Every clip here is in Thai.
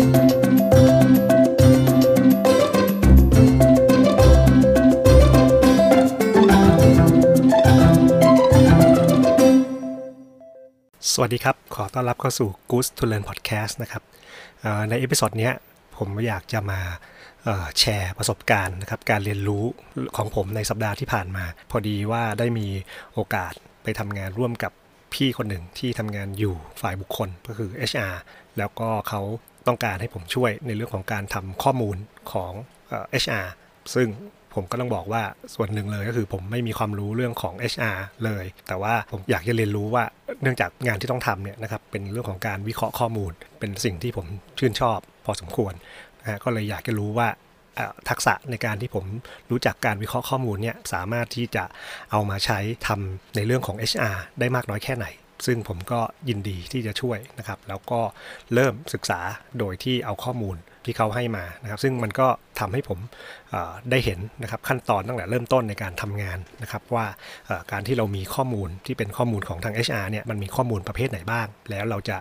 สวัสดีครับ ขอต้อนรับเข้าสู่ Goose to Learn Podcast นะครับใน episode นี้ผมอยากจะมาแชร์ประสบการณ์นะครับการเรียนรู้ของผมในสัปดาห์ที่ผ่านมา พอดีว่าได้มีโอกาสไปทำงานร่วมกับพี่คนหนึ่งที่ทำงานอยู่ฝ่ายบุคคลก็คือ HR แล้วก็เขา ต้องการให้ผมช่วยในเรื่องของการทำข้อมูลของ HR ซึ่งผมก็ต้องบอกว่าส่วนหนึ่งเลยก็คือผมไม่มีความรู้เรื่องของ HR เลย แต่ว่าผมอยากจะเรียนรู้ว่าเนื่องจากงานที่ต้องทำเนี่ยนะครับเป็นเรื่องของการวิเคราะห์ข้อมูล เป็นสิ่งที่ผมชื่นชอบพอสมควรนะก็เลยอยากจะรู้ว่าทักษะในการที่ผมรู้จักการวิเคราะห์ข้อมูลเนี่ยสามารถที่จะเอามาใช้ทำในเรื่องของ HR ได้มากน้อยแค่ไหน ซึ่งผมก็ยินดีที่จะช่วยนะครับ แล้วก็เริ่มศึกษาโดยที่เอาข้อมูลที่เขาให้มานะครับ ซึ่งมันก็ทำให้ผมได้เห็นนะครับขั้นตอนตั้งแต่เริ่มต้นในการทำงานนะครับว่าการที่เรามีข้อมูลที่เป็นข้อมูลของทาง HR เนี่ยมันมีข้อมูลประเภทไหนบ้าง แล้วเราจะ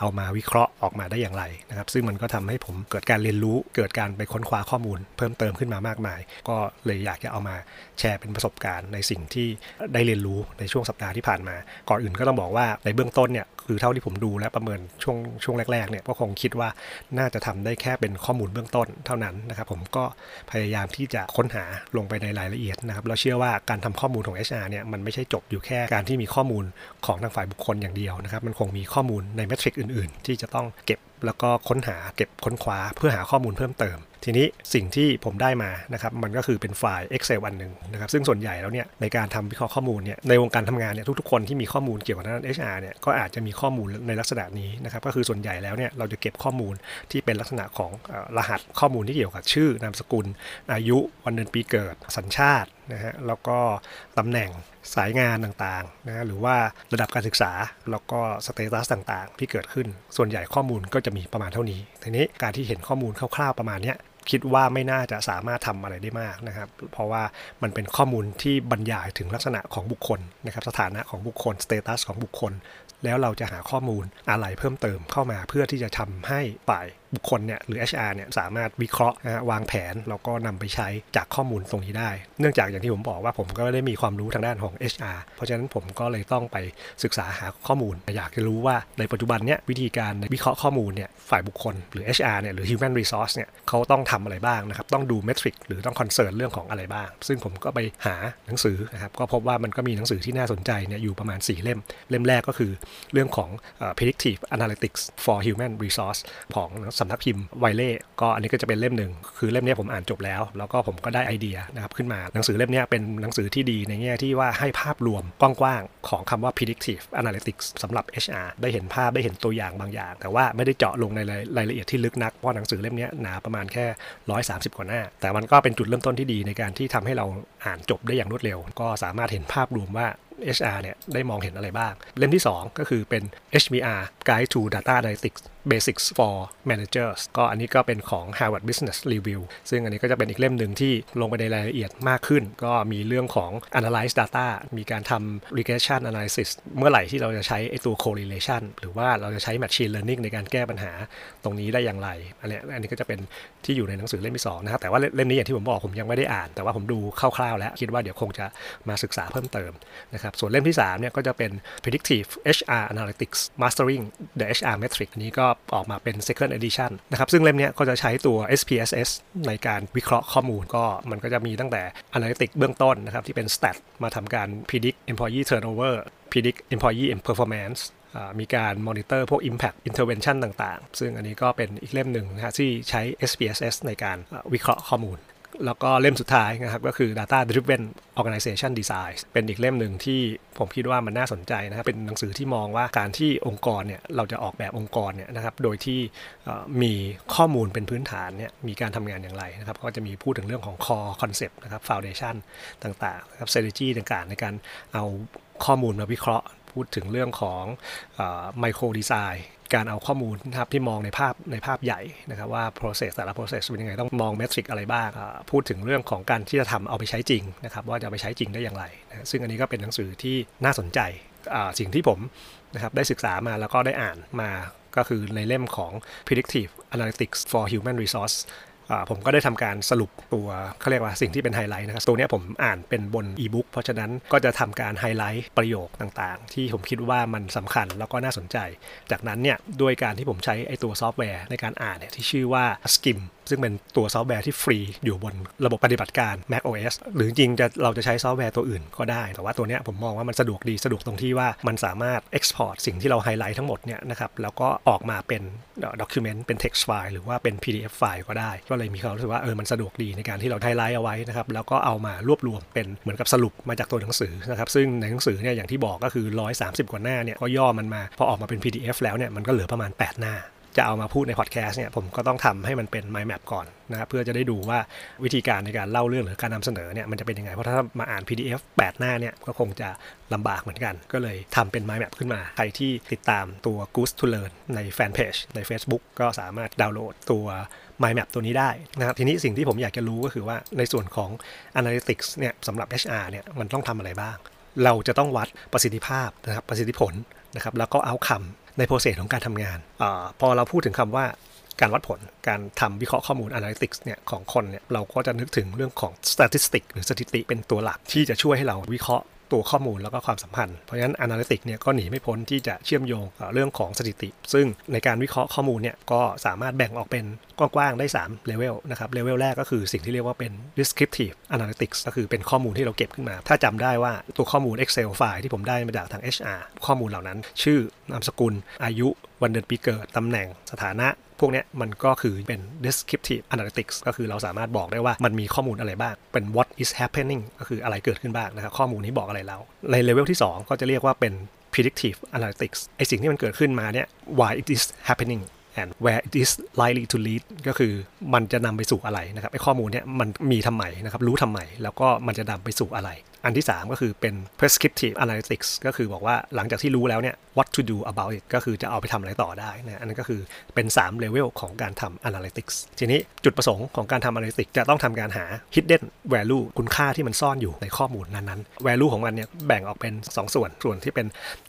เอามาวิเคราะห์ออกมาได้อย่างไรนะครับ ซึ่งมันก็ทำให้ผมเกิดการเรียนรู้เกิดการไปค้นคว้าข้อมูล เพิ่มเติมขึ้นมามากมาย ก็เลยอยากจะเอามาแชร์เป็นประสบการณ์ในสิ่งที่ได้เรียนรู้ในช่วงสัปดาห์ที่ผ่านมา ก่อนอื่นก็ต้องบอกว่าในเบื้องต้นเนี่ยคือเท่าที่ผมดูและประเมินช่วงช่วงแรกๆเนี่ยก็คงคิดว่าน่าจะทำได้แค่เป็นข้อมูลเบื้องต้นเท่านั้นนะครับ ผมก็พยายามที่จะค้นหาลงไปในรายละเอียดนะครับเราเชื่อว่าการทำข้อมูลของ HR เนี่ยมันไม่ใช่จบอยู่แค่การที่มีข้อมูลของทางฝ่ายบุคคลอย่างเดียวนะครับ มันคงมีข้อมูลในเมทริกอื่น ๆ ที่จะต้องเก็บแล้วก็ค้นหาเก็บค้นคว้าเพื่อหาข้อมูลเพิ่มเติม ทีนี้สิ่งที่ผมได้มานะครับมันก็คือเป็นไฟล์ Excel อันหนึ่งนะครับซึ่งส่วนใหญ่แล้วเนี่ยในการทำวิเคราะห์ข้อมูลเนี่ยในวงการทำงานเนี่ยทุกๆคนที่มีข้อมูลเกี่ยวกับด้าน HR เนี่ยก็อาจจะมีข้อมูลในลักษณะนี้นะครับก็คือส่วนใหญ่แล้วเนี่ยเราจะเก็บข้อมูลที่เป็นลักษณะของรหัสข้อมูลที่เกี่ยวกับชื่อนามสกุล อายุวันเดือนปีเกิดสัญชาตินะฮะแล้วก็ตำแหน่งสายงานต่างๆนะหรือว่าระดับการศึกษาแล้วก็ status ต่างๆ ที่เกิดขึ้นส่วนใหญ่ข้อมูลก็จะมีประมาณเท่านี้ทีนี้การที่เห็นข้อมูลคร่าวๆประมาณนี้ คิดว่าไม่น่าจะสามารถทำอะไรได้มากนะครับ เพราะว่ามันเป็นข้อมูลที่บรรยายถึงลักษณะของบุคคลนะครับสถานะของบุคคลสเตตัสของบุคคล แล้วเราจะหาข้อมูลอะไรเพิ่มเติมเข้ามาเพื่อที่จะทำให้ฝ่าย บุคคลเนี่ยหรือ HR เนี่ยสามารถวิเคราะห์นะวางแผนแล้วก็นำไปใช้จากข้อมูลตรงนี้ได้ เนื่องจากอย่างที่ผมบอกว่าผมก็ได้มีความรู้ทางด้านของ HR เพราะฉะนั้นผมก็เลยต้องไปศึกษาหาข้อมูล อยากจะรู้ว่าในปัจจุบันเนี่ยวิธีการวิเคราะห์ข้อมูลเนี่ยฝ่ายบุคคลหรือ HR เนี่ยหรือ Human Resource เนี่ยเขาต้องทำอะไรบ้างนะครับต้องดูเมทริกหรือต้องคอนเซิร์นเรื่องของอะไรบ้าง ซึ่งผมก็ไปหาหนังสือนะครับก็พบว่ามันก็มีหนังสือที่น่าสนใจเนี่ยอยู่ประมาณ 4 เล่ม เล่มแรกก็คือเรื่องของ predictive analytics for human resource ของสำนักพิมพ์ไวเล่ก็อันนี้ก็จะเป็นเล่มหนึ่งคือเล่มนี้ผมอ่านจบแล้ว แล้วก็ผมก็ได้ไอเดียนะครับขึ้นมาหนังสือเล่มนี้เป็นหนังสือที่ดีในแง่ที่ว่าให้ภาพรวมกว้างๆของคำว่า predictive analytics สำหรับ HR ได้เห็นภาพได้เห็นตัวอย่างบางอย่าง แต่ว่าไม่ได้เจาะลงในรายละเอียดที่ลึกนักเพราะหนังสือเล่มนี้หนาประมาณแค่ 130 กว่าหน้า แต่มันก็เป็นจุดเริ่มต้นที่ดีในการที่ทำให้เราอ่านจบได้อย่างรวดเร็ว ก็สามารถเห็นภาพรวมว่า HR เนี่ยได้มองเห็นอะไรบ้าง เล่มที่ 2 ก็คือเป็น HBR Guide to Data Analytics Basics for Managers ก็อันนี้ก็เป็นของ Harvard Business Review ซึ่งอันนี้ก็จะเป็นอีกเล่มหนึ่งที่ลงไปในรายละเอียดมากขึ้น ก็มีเรื่องของ Analyze Data มีการทำ Regression Analysis เมื่อไหร่ที่เราจะใช้ไอตัว Correlation หรือว่าเราจะใช้ Machine Learning ในการแก้ปัญหาตรงนี้ได้อย่างไร อันนี้อันนี้ก็จะเป็นที่อยู่ในหนังสือเล่มที่2นะครับ แต่ว่าเล่มนี้อย่างที่ผมบอกผมยังไม่ได้อ่าน แต่ว่าผมดูคร่าวๆ แล้วคิดว่าเดี๋ยวคงจะมาศึกษาเพิ่มเติมนะครับส่วนเล่มที่ 3 เนี่ยก็จะเป็น predictive HR analytics mastering the HR metric อันนี้ก็ออกมาเป็น second edition นะครับ ซึ่งเล่มนี้ก็จะใช้ตัว SPSS ในการวิเคราะห์ข้อมูลก็มันก็จะมีตั้งแต่ analytics เบื้องต้นนะครับ ที่เป็น stat มาทำการ predict employee turnover predict employee performance มีการมอนิเตอร์พวก Impact Intervention ต่าง ๆ ซึ่งอันนี้ก็เป็นอีกเล่มหนึ่งนะที่ใช้ SPSS ในการวิเคราะห์ข้อมูล แล้วก็เล่มสุดท้ายนะครับก็คือ Data Driven Organization Design เป็นอีกเล่มหนึ่งที่ผมคิดว่ามันน่าสนใจนะครับเป็นหนังสือที่มองว่าการที่องค์กรเนี่ยเราจะออกแบบองค์กรเนี่ยนะครับโดยที่มีข้อมูลเป็นพื้นฐานเนี่ยมีการทำงานอย่างไรนะครับก็จะมีพูดถึงเรื่องของ core concept นะครับ foundation ต่างๆนะครับ strategy ต่างๆ ในการเอาข้อมูลมาวิเคราะห์ พูดถึงเรื่องของไมโครดีไซน์ การเอาข้อมูลนะครับที่มองในภาพในภาพใหญ่นะครับว่า process แต่ละ process เป็นยังไงต้องมองเมทริกอะไรบ้างพูดถึงเรื่องของการที่จะทำเอาไปใช้จริงนะครับว่าจะไปใช้จริงได้อย่างไรนะซึ่งอันนี้ก็เป็นหนังสือที่น่าสนใจสิ่งที่ผมนะครับได้ศึกษามาแล้วก็ได้อ่านมาก็คือในเล่มของ predictive Analytics for Human Resource ผมก็ได้ทำการสรุปตัวเขาเรียกว่าสิ่งที่เป็นไฮไลท์นะครับตัวนี้ผมอ่านเป็นบนอีบุ๊กเพราะฉะนั้นก็จะทำการไฮไลท์ประโยคต่างๆ ที่ผมคิดว่ามันสำคัญแล้วก็น่าสนใจ จากนั้นเนี่ยด้วยการที่ผมใช้ไอตัวซอฟต์แวร์ในการอ่านเนี่ยที่ชื่อว่า Skim ซึ่งเป็นตัวซอฟต์แวร์ที่ฟรีอยู่บนระบบปฏิบัติการ Mac OS หรือจริงจะเราจะใช้ซอฟต์แวร์ตัวอื่นก็ได้ แต่ว่าตัวนี้ผมมองว่ามันสะดวกดีสะดวกตรงที่ว่ามันสามารถ export สิ่งที่เราไฮไลท์ทั้งหมดเนี่ยนะครับแล้วก็ออกมาเป็น document เป็น text file หรือว่าเป็น PDF ไฟล์ก็ได้ ก็เลยมีความรู้สึกว่าเออมันสะดวกดีในการที่เราไฮไลท์เอาไว้นะครับแล้วก็เอามารวบรวมเป็นเหมือนกับสรุปมาจากตัวหนังสือนะครับซึ่งในหนังสือเนี่ยอย่างที่บอกก็คือ 130 กว่าหน้าเนี่ยก็ย่อมันมาพอออกมาเป็น PDF แล้วเนี่ยมันก็เหลือประมาณ 8 หน้า จะเอามาพูดในพอดแคสต์เนี่ยผมก็ต้องทำให้มันเป็น mind map ก่อนนะครับเพื่อจะได้ดูว่าวิธีการในการเล่าเรื่องหรือการนำเสนอเนี่ยมันจะเป็นยังไง เพราะถ้ามาอ่าน PDF 8 หน้าเนี่ยก็คงจะลำบากเหมือนกัน ก็เลยทำเป็น mind map ขึ้นมา ใครที่ติดตามตัว Goose to Learn ในแฟนเพจใน Facebook ก็สามารถดาวน์โหลดตัว mind map ตัวนี้ได้นะครับทีนี้สิ่งที่ผมอยากจะรู้ก็คือว่าในส่วนของ analytics เนี่ยสำหรับ HR เนี่ยมันต้องทำอะไรบ้าง เราจะต้องวัดประสิทธิภาพนะครับประสิทธิผลนะครับแล้วก็เอาคำ ในโปรเซสของการทำงานอพอเราพูดถึงคำว่าการวัดผลการทำวิเคราะห์ข้อมูล analytics เนี่ยของคนเนี่ยเราก็จะนึกถึงเรื่องของ statistic หรือสถิติเป็นตัวหลักที่จะช่วยให้เราวิเคราะห์ตัวข้อมูลแล้วก็ความสัมพันธ์ เพราะฉะนั้น Analytics เนี่ยก็หนีไม่พ้นที่จะเชื่อมโยงเรื่องของสถิติ ซึ่งในการวิเคราะห์ข้อมูลเนี่ยก็สามารถแบ่งออกเป็นกว้างๆได้3เลเวลนะครับเลเวลแรกก็คือสิ่งที่เรียกว่าเป็น descriptive analytics ก็คือเป็นข้อมูลที่เราเก็บขึ้นมา ถ้าจำได้ว่าตัวข้อมูล Excel ไฟล์ที่ผมได้มาจากทาง HR ข้อมูลเหล่านั้น ชื่อนามสกุล อายุ วันเดือนปีเกิดตำแหน่งสถานะพวกนี้มันก็คือเป็น descriptive analytics ก็คือเราสามารถบอกได้ว่ามันมีข้อมูลอะไรบ้าง เป็น what is happening ก็คืออะไรเกิดขึ้นบ้างนะครับ ข้อมูลนี้บอกอะไรเรา ในเลเวลที่ 2 ก็จะเรียกว่าเป็น predictive analytics ไอสิ่งที่มันเกิดขึ้นมาเนี่ย why it is happening and where it is likely to lead ก็คือมันจะนำไปสู่อะไรนะครับไอข้อมูลเนี้ยมันมีทำไมนะครับรู้ทำไมแล้วก็มันจะนำไปสู่อะไร อันที่ 3 ก็คือเป็น prescriptive analytics ก็คือบอกว่าหลังจากที่รู้แล้วเนี่ย what to do about it ก็คือจะเอาไปทำอะไรต่อได้นะอันนั้นก็คือเป็น3 level ของการทำ analytics ทีนี้จุดประสงค์ของการทำ analytics จะต้องทำการหา hidden value คุณค่าที่มันซ่อนอยู่ในข้อมูลนั้นๆ value ของมันเนี่ยแบ่งออกเป็น 2 ส่วน ส่วนที่เป็น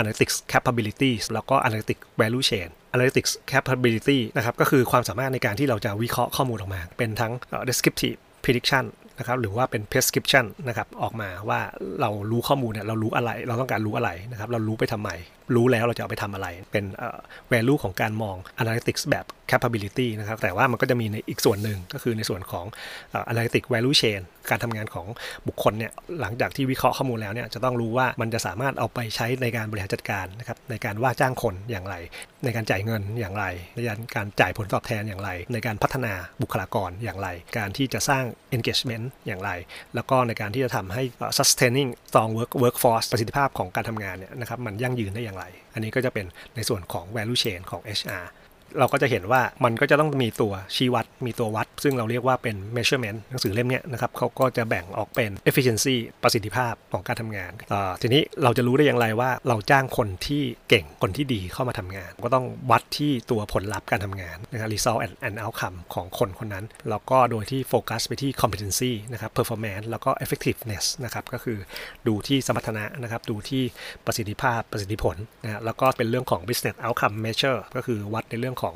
analytics capabilities แล้วก็ analytics value chain analytics capability นะครับก็คือความสามารถในการที่เราจะวิเคราะห์ข้อมูลออกมา เป็นทั้ง descriptive prediction นะครับหรือว่าเป็น prescription นะครับออกมาว่าเรารู้ข้อมูลเนี่ยเรารู้อะไร เราต้องการรู้อะไรนะครับเรารู้ไปทำไม รู้แล้วเราจะเอาไปทำอะไร เป็น value ของการมอง analytics แบบ capability นะครับ แต่ว่ามันก็จะมีในอีกส่วนหนึ่งก็คือในส่วนของ analytic value chain การทำงานของบุคคลเนี่ยหลังจากที่วิเคราะห์ข้อมูลแล้วเนี่ยจะต้องรู้ว่ามันจะสามารถเอาไปใช้ในการบริหารจัดการนะครับในการว่าจ้างคนอย่างไร ในการจ่ายเงินอย่างไร ในการจ่ายผลตอบแทนอย่างไร ในการพัฒนาบุคลากรอย่างไร การที่จะสร้าง engagement อย่างไร แล้วก็ในการที่จะทำให้ sustaining strong work workforce ประสิทธิภาพของการทำงานเนี่ยนะครับมันยั่งยืนได้อย่างไรอันนี้ก็จะเป็นในส่วนของ value chain ของ HR เราก็จะเห็นว่ามันก็จะต้องมีตัวชี้วัด มีตัววัด ซึ่งเราเรียกว่าเป็น measurement หนังสือเล่มนี้นะครับเขาก็จะแบ่งออกเป็น efficiency ประสิทธิภาพของการทำงาน ทีนี้เราจะรู้ได้อย่างไรว่าเราจ้างคนที่เก่งคนที่ดีเข้ามาทำงาน ก็ต้องวัดที่ตัวผลลัพธ์การทำงานนะครับ result and, and outcome ของคนคนนั้น แล้วก็โดยที่โฟกัสไปที่ competency นะครับ performance แล้วก็ effectiveness นะครับก็คือดูที่สมรรถนะนะครับดูที่ประสิทธิภาพประสิทธิผลนะแล้วก็เป็นเรื่องของ business outcome measure ก็คือวัดในเรื่องของ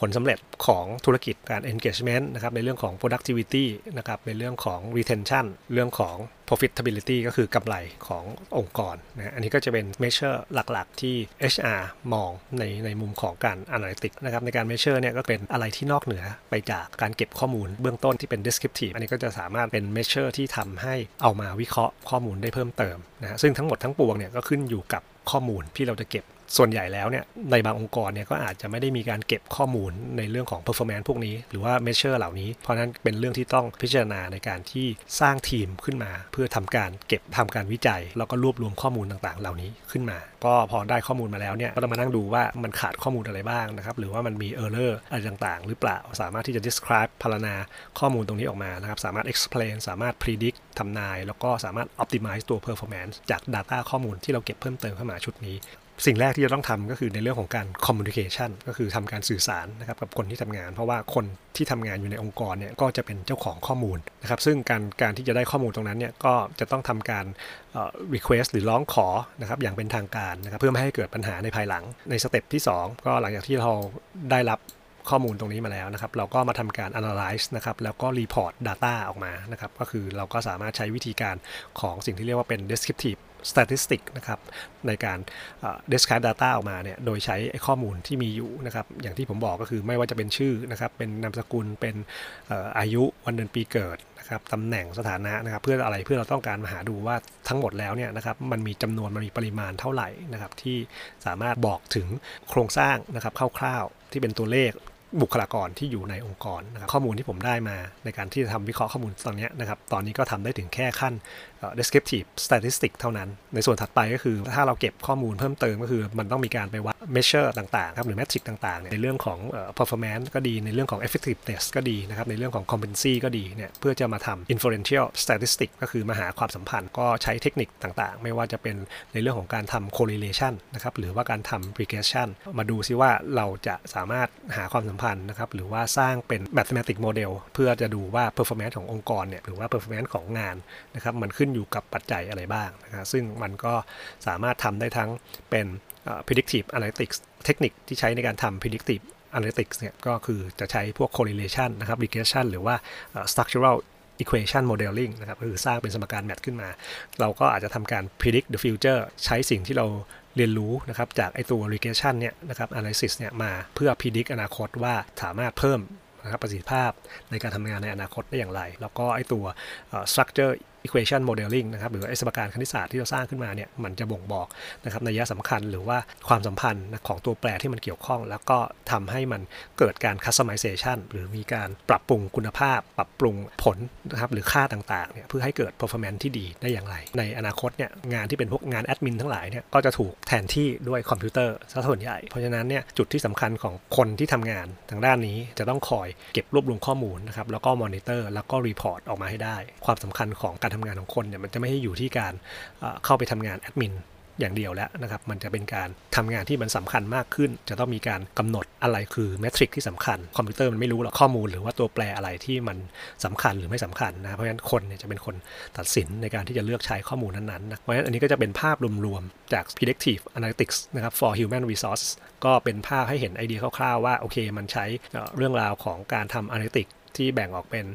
ผลสำเร็จของธุรกิจการ engagement นะครับในเรื่องของ productivity นะครับในเรื่องของ retention เรื่องของ profitability ก็คือกำไรขององค์กรนะอันนี้ก็จะเป็น measure หลักๆ ที่ HR มองในในมุมของการ analytics นะครับในการ measure เนี่ยก็เป็นอะไรที่นอกเหนือไปจากการเก็บข้อมูลเบื้องต้นที่เป็น descriptive อันนี้ก็จะสามารถเป็น measure ที่ทำให้เอามาวิเคราะห์ข้อมูลได้เพิ่มเติมนะซึ่งทั้งหมดทั้งปวงเนี่ยก็ขึ้นอยู่กับข้อมูลที่เราจะเก็บ ส่วนใหญ่แล้วเนี่ยในบางองค์กรเนี่ยก็อาจจะไม่ได้มีการเก็บข้อมูลในเรื่องของ performance พวกนี้ หรือว่า measure เหล่านี้ เพราะนั้นเป็นเรื่องที่ต้องพิจารณาในการที่สร้างทีมขึ้นมา เพื่อทำการเก็บทำการวิจัย แล้วก็รวบรวมข้อมูลต่างๆ เหล่านี้ขึ้นมา ก็พอได้ข้อมูลมาแล้วเนี่ยก็ต้องมานั่งดูว่ามันขาดข้อมูลอะไรบ้างนะครับหรือว่ามันมี error อะไรต่างๆ หรือเปล่าสามารถที่จะ describe พรรณนาข้อมูลตรงนี้ออกมานะครับสามารถ explain สามารถ predict ทำนาย แล้วก็สามารถ optimize ตัว performance จาก data ข้อมูลที่เราเก็บเพิ่มเติมเข้ามาชุดนี้ สิ่งแรกที่จะต้องทำก็คือในเรื่องของการ communication ก็คือทำการสื่อสารนะครับกับคนที่ทำงาน เพราะว่าคนที่ทำงานอยู่ในองค์กรเนี่ยก็จะเป็นเจ้าของข้อมูลนะครับซึ่งการการที่จะได้ข้อมูลตรงนั้นเนี่ยก็จะต้องทำการ request หรือร้องขอนะครับอย่างเป็นทางการนะครับเพื่อไม่ให้เกิดปัญหาในภายหลังใน step ที่ 2 ก็หลังจากที่เราได้รับ ข้อมูลตรงนี้มาแล้วนะครับ เราก็มาทำการ analyze นะครับ แล้วก็ report data ออกมานะครับ ก็คือเราก็สามารถใช้วิธีการของสิ่งที่เรียกว่าเป็น descriptive statistic นะครับ ในการ describe data ออกมาเนี่ย โดยใช้ข้อมูลที่มีอยู่นะครับ อย่างที่ผมบอกก็คือไม่ว่าจะเป็นชื่อนะครับ เป็นนามสกุล เป็นอายุ วันเดือนปีเกิดนะครับตำแหน่งสถานะนะครับ เพื่ออะไร เพื่อเราต้องการมาหาดูว่าทั้งหมดแล้วเนี่ยนะครับ มันมีจำนวน มันมีปริมาณเท่าไหร่นะครับ ที่สามารถบอกถึงโครงสร้างนะครับคร่าวๆที่เป็นตัวเลข บุคลากรที่อยู่ในองค์กรนะครับข้อมูลที่ผมได้มาในการที่จะทำวิเคราะห์ข้อมูลตอนนี้นะครับ ตอนนี้ก็ทำได้ถึงแค่ขั้น descriptive statistic เท่านั้น ในส่วนถัดไปก็คือถ้าเราเก็บข้อมูลเพิ่มเติมก็คือ มันต้องมีการไปวัด measure ต่างๆครับหรือ metric ต่างๆในเรื่องของ performance ก็ดีในเรื่องของ effectiveness ก็ดีนะครับในเรื่องของ competency ก็ดีเนี่ยเพื่อจะมาทำ inferential statistic ก็คือมาหาความสัมพันธ์ก็ใช้เทคนิคต่างๆ ไม่ว่าจะเป็นในเรื่องของการทำ correlation นะครับหรือว่าการทำ regression มาดูซิว่าเราจะสามารถหาความสัมพันธ์นะครับหรือว่าสร้างเป็น mathematical model เพื่อจะดูว่า performance ขององค์กรเนี่ยหรือว่า performance ของงานนะครับมันขึ้นอยู่กับปัจจัยอะไรบ้างนะครับซึ่งมันก็สามารถทำได้ทั้งเป็น predictive analytics เทคนิคที่ใช้ในการทำ predictive analytics เนี่ยก็คือจะใช้พวก correlation นะครับ regression หรือว่า structural equation modeling นะครับคือสร้างเป็นสมการแมทขึ้นมา เราก็อาจจะทำการ predict the future ใช้สิ่งที่เราเรียนรู้นะครับจากไอตัว regression เนี่ยนะครับ analysis เนี่ยมาเพื่อ predict อนาคตว่าสามารถเพิ่มนะครับประสิทธิภาพในการทำงานในอนาคตได้อย่างไร แล้วก็ไอตัว structure equation modeling นะครับหรือไอสมการคณิตศาสตร์ที่เราสร้างขึ้นมาเนี่ยมันจะบ่งบอกนะครับในยะสำคัญหรือว่าความสัมพันธ์ของตัวแปรที่มันเกี่ยวข้อง แล้วก็ทำให้มันเกิดการ customization หรือมีการปรับปรุงคุณภาพ ปรับปรุงผลนะครับหรือค่าต่างๆเนี่ยเพื่อให้เกิด performance ที่ดีได้อย่างไร ในอนาคตเนี่ยงานที่เป็นพวกงานแอดมินทั้งหลายเนี่ยก็จะถูกแทนที่ด้วยคอมพิวเตอร์ซะส่วนใหญ่ เพราะฉะนั้นเนี่ยจุดที่สำคัญของคนที่ทำงานทางด้านนี้จะต้องคอยเก็บรวบรวมข้อมูลนะครับแล้วก็มอนิเตอร์แล้วก็ report ออกมาให้ได้ ความสำคัญของการทำงานของคนเนี่ยมันจะไม่ได้อยู่ที่การเข้าไปทำงานแอดมินอย่างเดียวแล้วนะครับ มันจะเป็นการทำงานที่มันสำคัญมากขึ้น จะต้องมีการกำหนดอะไรคือเมทริกที่สำคัญ คอมพิวเตอร์มันไม่รู้หรอกข้อมูล หรือว่าตัวแปรอะไรที่มันสำคัญหรือไม่สำคัญนะเพราะฉะนั้นคนเนี่ยจะเป็นคนตัดสินในการที่จะเลือกใช้ข้อมูลนั้นๆนะเพราะฉะนั้นอันนี้ก็จะเป็นภาพรวมๆจาก predictive analytics นะครับ for human resource ก็เป็นภาพให้เห็นไอเดียคร่าวๆว่าโอเค มันใช้เรื่องราวของการทำ analytics ที่แบ่งออกเป็น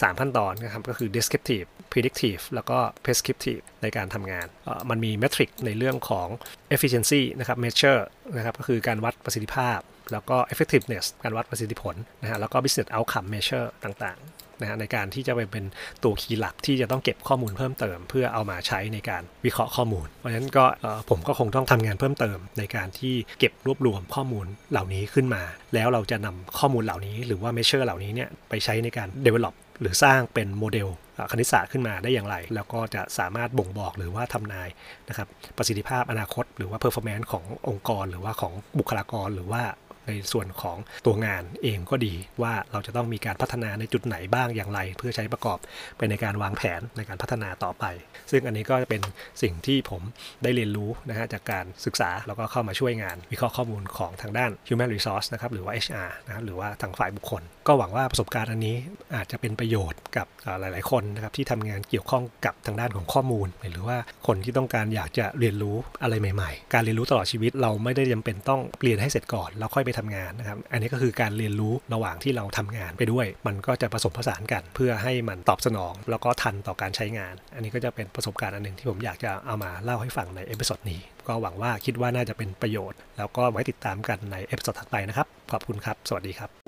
สามขั้นตอนนะครับก็คือ descriptive predictive แล้วก็ prescriptive ในการทำงาน มันมีเมทริกในเรื่องของ efficiency นะครับ measure นะครับก็คือการวัดประสิทธิภาพ แล้วก็ effectiveness การวัดประสิทธิผลนะฮะแล้วก็ business outcome measure ต่างๆ นะฮะในการที่จะไปเป็นตัวคีย์หลักที่จะต้องเก็บข้อมูลเพิ่มเติม เพื่อเอามาใช้ในการวิเคราะห์ข้อมูล เพราะฉะนั้นก็ผมก็คงต้องทำงานเพิ่มเติม ในการที่เก็บรวบรวมข้อมูลเหล่านี้ขึ้นมา แล้วเราจะนำข้อมูลเหล่านี้ หรือว่า measure เหล่านี้เนี่ยไปใช้ในการ develop หรือสร้างเป็นโมเดลคณิตศาสตร์ขึ้นมาได้อย่างไร แล้วก็จะสามารถบ่งบอกหรือว่าทำนายนะครับประสิทธิภาพอนาคต หรือว่า performance ขององค์กร หรือว่าของบุคลากรหรือว่า ในส่วนของตัวงานเองก็ดีว่าเราจะต้องมีการพัฒนาในจุดไหนบ้างอย่างไร เพื่อใช้ประกอบไปในการวางแผนในการพัฒนาต่อไป ซึ่งอันนี้ก็เป็นสิ่งที่ผมได้เรียนรู้นะฮะจากการศึกษาแล้วก็เข้ามาช่วยงาน วิเคราะห์ข้อมูลของทางด้าน human resource นะครับหรือว่า HR นะครับหรือว่าทางฝ่ายบุคคลก็หวังว่าประสบการณ์อันนี้อาจจะเป็นประโยชน์กับหลาย ๆ คนนะครับที่ทำงานเกี่ยวข้องกับทางด้านของข้อมูล หรือว่าคนที่ต้องการอยากจะเรียนรู้อะไรใหม่ ๆ การเรียนรู้ตลอดชีวิตเราไม่ได้จำเป็นต้องเรียนให้เสร็จก่อนแล้วค่อยไปทำงานนะครับ อันนี้ก็คือการเรียนรู้ระหว่างที่เราทำงานไปด้วย มันก็จะผสมผสานกันเพื่อให้มันตอบสนอง แล้วก็ทันต่อการใช้งาน อันนี้ก็จะเป็นประสบการณ์อันหนึ่งที่ผมอยากจะเอามาเล่าให้ฟังใน episode นี้ก็หวังว่าคิดว่าน่าจะเป็นประโยชน์ แล้วก็ไว้ติดตามกันใน episode ถัดไปนะครับ ขอบคุณครับ สวัสดีครับ